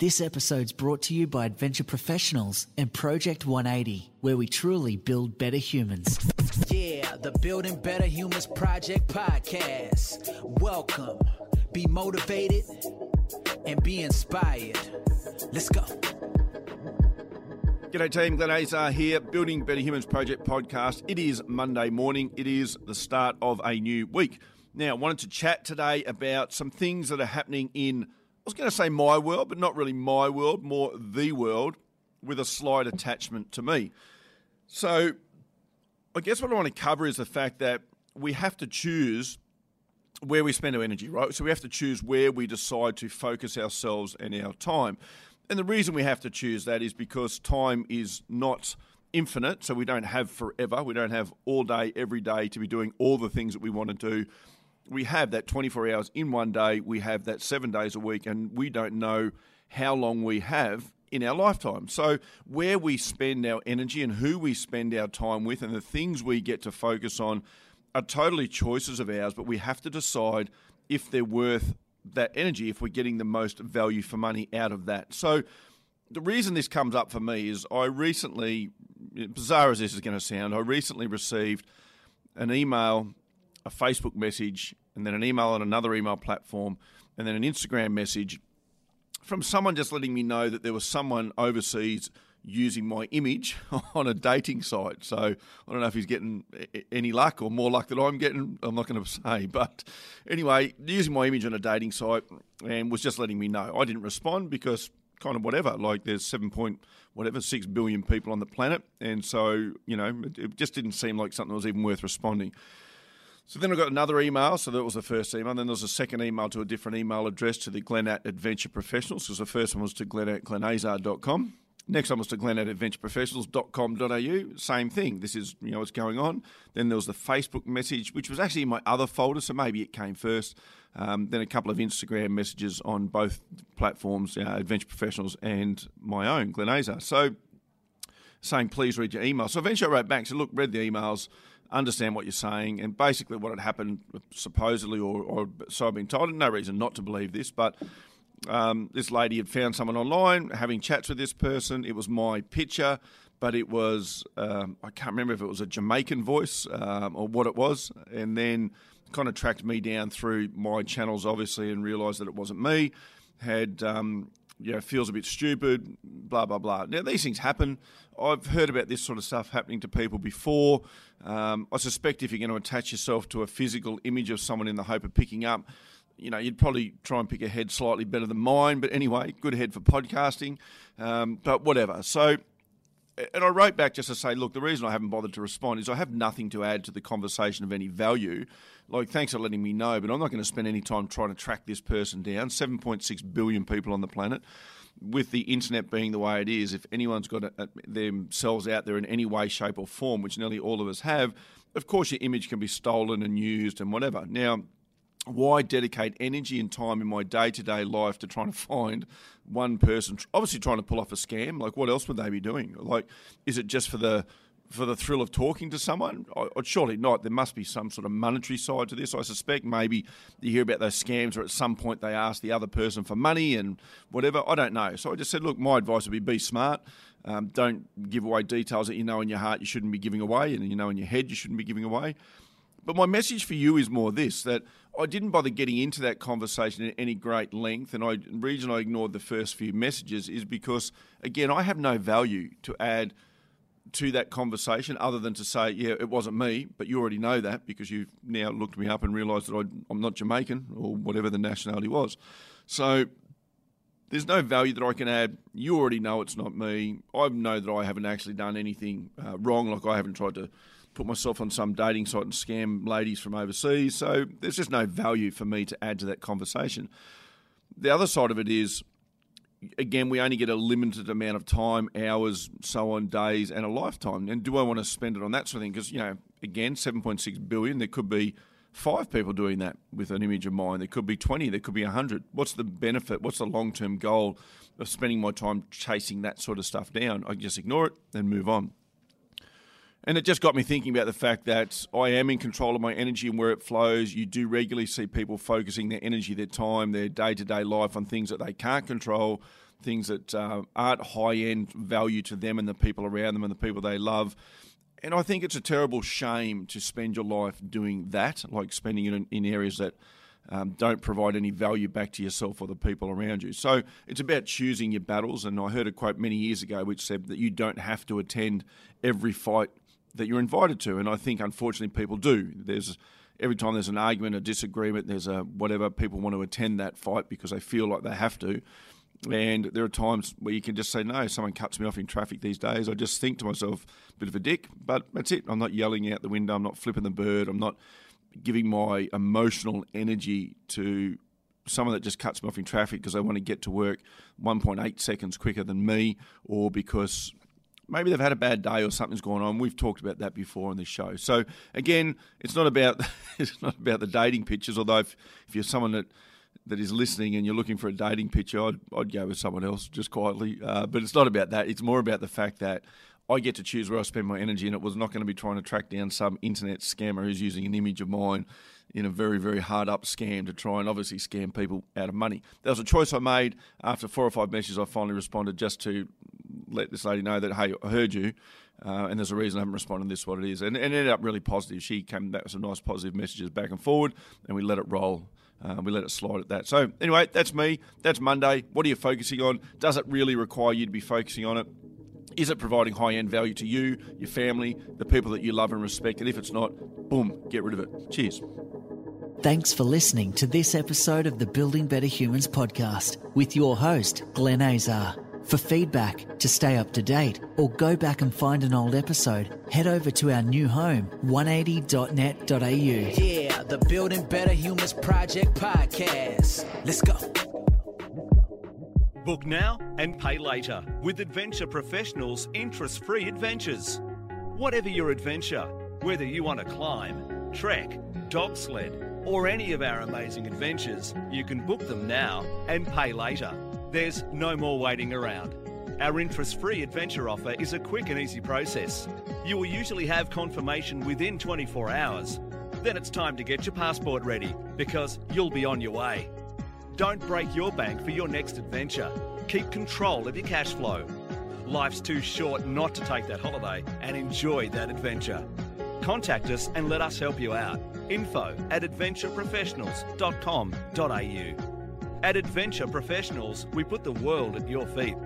This episode's brought to you by Adventure Professionals and Project 180, where we truly build better humans. Yeah, the Building Better Humans Project podcast. Welcome. Be motivated and be inspired. Let's go. G'day team, Glen Azar here, Building Better Humans Project podcast. It is Monday morning. It is the start of a new week. Now, I wanted to chat today about some things that are happening in I was going to say my world, but not really my world, more the world, with a slight attachment to me. So, I guess what I want to cover is the fact that we have to choose where we spend our energy, right? So, we have to choose where we decide to focus ourselves and our time. And the reason we have to choose that is because time is not infinite, so we don't have forever. We don't have all day, every day to be doing all the things that we want to do we have that 24 hours in one day, we have that seven days a week, and we don't know how long we have in our lifetime. So, where we spend our energy and who we spend our time with and the things we get to focus on are totally choices of ours, but we have to decide if they're worth that energy, if we're getting the most value for money out of that. So, the reason this comes up for me is I recently, bizarre as this is going to sound, I recently received an email, a Facebook message, and then an email on another email platform, and then an Instagram message from someone just letting me know that there was someone overseas using my image on a dating site. So I don't know if he's getting any luck or more luck than I'm getting. I'm not going to say. But anyway, using my image on a dating site and was just letting me know. I didn't respond because kind of whatever. Like there's seven point whatever six billion people on the planet, and so you know it just didn't seem like something that was even worth responding. So then I got another email. So that was the first email. Then there was a second email to a different email address to the Glen at Adventure Professionals. Because the first one was to glen glenazar.com. Next one was to glen at adventureprofessionals.com.au. Same thing. This is, you know, what's going on. Then there was the Facebook message, which was actually in my other folder, so maybe it came first. Um, then a couple of Instagram messages on both platforms, uh, Adventure Professionals and my own, Glen Azar. So saying, please read your email. So eventually I wrote back, said, look, read the emails understand what you're saying, and basically what had happened, supposedly, or, or so I've been told, and no reason not to believe this, but um, this lady had found someone online, having chats with this person. It was my picture, but it was, um, I can't remember if it was a Jamaican voice um, or what it was, and then kind of tracked me down through my channels, obviously, and realised that it wasn't me. Had um, you know, feels a bit stupid, blah, blah, blah. Now, these things happen. I've heard about this sort of stuff happening to people before. Um, I suspect if you're going to attach yourself to a physical image of someone in the hope of picking up, you know, you'd probably try and pick a head slightly better than mine. But anyway, good head for podcasting. Um, but whatever. So and I wrote back just to say, look, the reason I haven't bothered to respond is I have nothing to add to the conversation of any value. Like, thanks for letting me know, but I'm not going to spend any time trying to track this person down. 7.6 billion people on the planet. With the internet being the way it is, if anyone's got a, a, themselves out there in any way, shape, or form, which nearly all of us have, of course your image can be stolen and used and whatever. Now, why dedicate energy and time in my day to day life to trying to find one person, obviously trying to pull off a scam? Like, what else would they be doing? Like, is it just for the for the thrill of talking to someone? Surely not. There must be some sort of monetary side to this. I suspect maybe you hear about those scams or at some point they ask the other person for money and whatever. I don't know. So I just said, look, my advice would be be smart. Um, don't give away details that you know in your heart you shouldn't be giving away and you know in your head you shouldn't be giving away. But my message for you is more this that I didn't bother getting into that conversation at any great length, and I, the reason I ignored the first few messages is because, again, I have no value to add to that conversation other than to say, yeah, it wasn't me, but you already know that because you've now looked me up and realised that I, am not Jamaican or whatever the nationality was. So there's no value that I can add. You already know it's not me. I know that I haven't actually done anything uh, wrong, like I haven't tried to put myself on some dating site and scam ladies from overseas. So there's just no value for me to add to that conversation. The other side of it is, again, we only get a limited amount of time, hours, so on, days, and a lifetime. And do I want to spend it on that sort of thing? Because, you know, again, 7.6 billion, there could be five people doing that with an image of mine. There could be 20, there could be 100. What's the benefit? What's the long term goal of spending my time chasing that sort of stuff down? I just ignore it and move on. And it just got me thinking about the fact that I am in control of my energy and where it flows. You do regularly see people focusing their energy, their time, their day to day life on things that they can't control. things that uh, aren't high end value to them and the people around them and the people they love. And I think it's a terrible shame to spend your life doing that, like spending it in, in areas that um, don't provide any value back to yourself or the people around you. So it's about choosing your battles. And I heard a quote many years ago which said that you don't have to attend every fight that you're invited to. And I think unfortunately people do. There's every time there's an argument, a disagreement, there's a whatever, people want to attend that fight because they feel like they have to. And there are times where you can just say, no, someone cuts me off in traffic these days. I just think to myself, bit of a dick, but that's it. I'm not yelling out the window. I'm not flipping the bird. I'm not giving my emotional energy to someone that just cuts me off in traffic because they want to get to work 1.8 seconds quicker than me or because maybe they've had a bad day or something's going on. We've talked about that before on this show. So again, it's not about it's not about the dating pictures. Although if, if you're someone that that is listening and you're looking for a dating picture, I'd, I'd go with someone else just quietly. Uh, but it's not about that. It's more about the fact that I get to choose where I spend my energy, and it was not going to be trying to track down some internet scammer who's using an image of mine in a very, very hard up scam to try and obviously scam people out of money. That was a choice I made after four or five messages. I finally responded just to let this lady know that, hey, I heard you. Uh, and there's a reason I haven't responded. This is what it is, and, and it ended up really positive. She came back with some nice positive messages back and forward, and we let it roll. Uh, we let it slide at that. So anyway, that's me. That's Monday. What are you focusing on? Does it really require you to be focusing on it? Is it providing high end value to you, your family, the people that you love and respect? And if it's not, boom, get rid of it. Cheers. Thanks for listening to this episode of the Building Better Humans podcast with your host, Glen Azar. For feedback, to stay up to date, or go back and find an old episode, head over to our new home, 180.net.au. Yeah, the Building Better Humans Project podcast. Let's go. Book now and pay later with Adventure Professionals Interest Free Adventures. Whatever your adventure, whether you want to climb, trek, dog sled, or any of our amazing adventures, you can book them now and pay later. There's no more waiting around. Our interest free adventure offer is a quick and easy process. You will usually have confirmation within 24 hours. Then it's time to get your passport ready because you'll be on your way. Don't break your bank for your next adventure. Keep control of your cash flow. Life's too short not to take that holiday and enjoy that adventure. Contact us and let us help you out. Info at adventureprofessionals.com.au. At Adventure Professionals, we put the world at your feet.